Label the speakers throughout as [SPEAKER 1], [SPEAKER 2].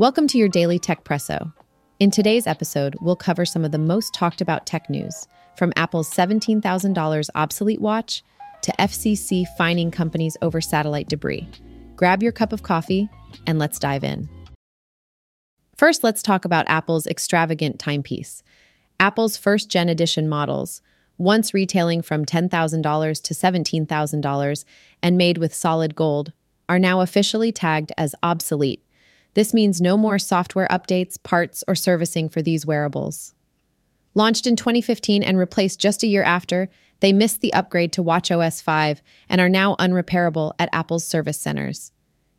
[SPEAKER 1] Welcome to your daily Techpresso. In today's episode, we'll cover some of the most talked about tech news, from Apple's $17,000 obsolete watch to FCC fining companies over satellite debris. Grab your cup of coffee and let's dive in. First, let's talk about Apple's extravagant timepiece. Apple's first gen edition models, once retailing from $10,000 to $17,000 and made with solid gold, are now officially tagged as obsolete this means no more software updates, parts, or servicing for these wearables. Launched in 2015 and replaced just a year after, they missed the upgrade to watchOS 5 and are now unrepairable at Apple's service centers.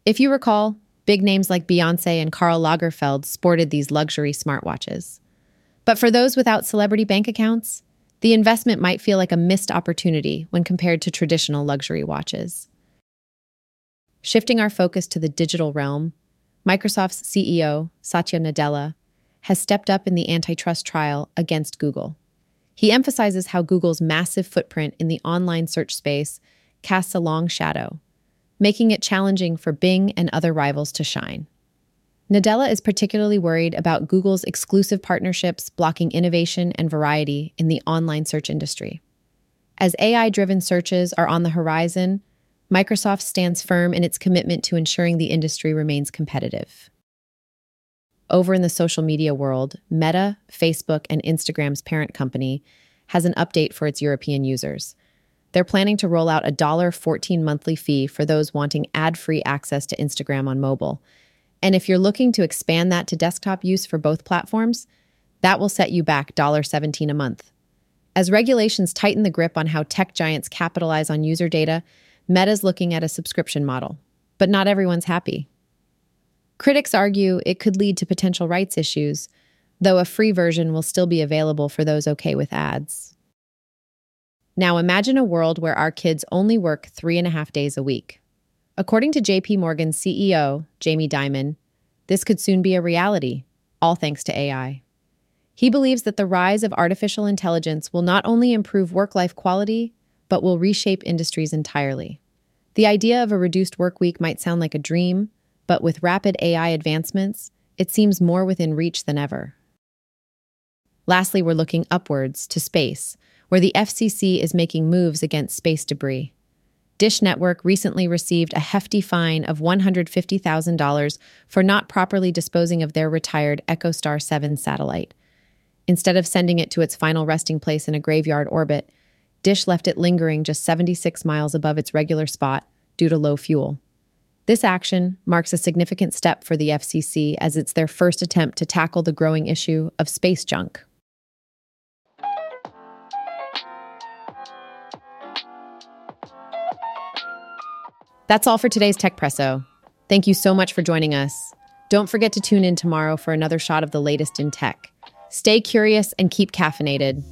[SPEAKER 1] If you recall, big names like Beyonce and Karl Lagerfeld sported these luxury smartwatches. But for those without celebrity bank accounts, the investment might feel like a missed opportunity when compared to traditional luxury watches. Shifting our focus to the digital realm, Microsoft's CEO, Satya Nadella, has stepped up in the antitrust trial against Google. He emphasizes how Google's massive footprint in the online search space casts a long shadow, making it challenging for Bing and other rivals to shine. Nadella is particularly worried about Google's exclusive partnerships blocking innovation and variety in the online search industry. As AI driven searches are on the horizon, Microsoft stands firm in its commitment to ensuring the industry remains competitive. Over in the social media world, Meta, Facebook, and Instagram's parent company has an update for its European users. They're planning to roll out a $14 monthly fee for those wanting ad free access to Instagram on mobile. And if you're looking to expand that to desktop use for both platforms, that will set you back $17 a month. As regulations tighten the grip on how tech giants capitalize on user data, Meta's looking at a subscription model, but not everyone's happy. Critics argue it could lead to potential rights issues, though a free version will still be available for those okay with ads. Now imagine a world where our kids only work three and a half days a week. According to JP Morgan's CEO, Jamie Dimon, this could soon be a reality, all thanks to AI. He believes that the rise of artificial intelligence will not only improve work life quality, but will reshape industries entirely. The idea of a reduced work week might sound like a dream, but with rapid AI advancements, it seems more within reach than ever. Lastly, we're looking upwards to space, where the FCC is making moves against space debris. Dish Network recently received a hefty fine of $150,000 for not properly disposing of their retired EchoStar 7 satellite. Instead of sending it to its final resting place in a graveyard orbit, Dish left it lingering just 76 miles above its regular spot due to low fuel. This action marks a significant step for the FCC as it's their first attempt to tackle the growing issue of space junk. That's all for today's Techpresso. Thank you so much for joining us. Don't forget to tune in tomorrow for another shot of the latest in tech. Stay curious and keep caffeinated.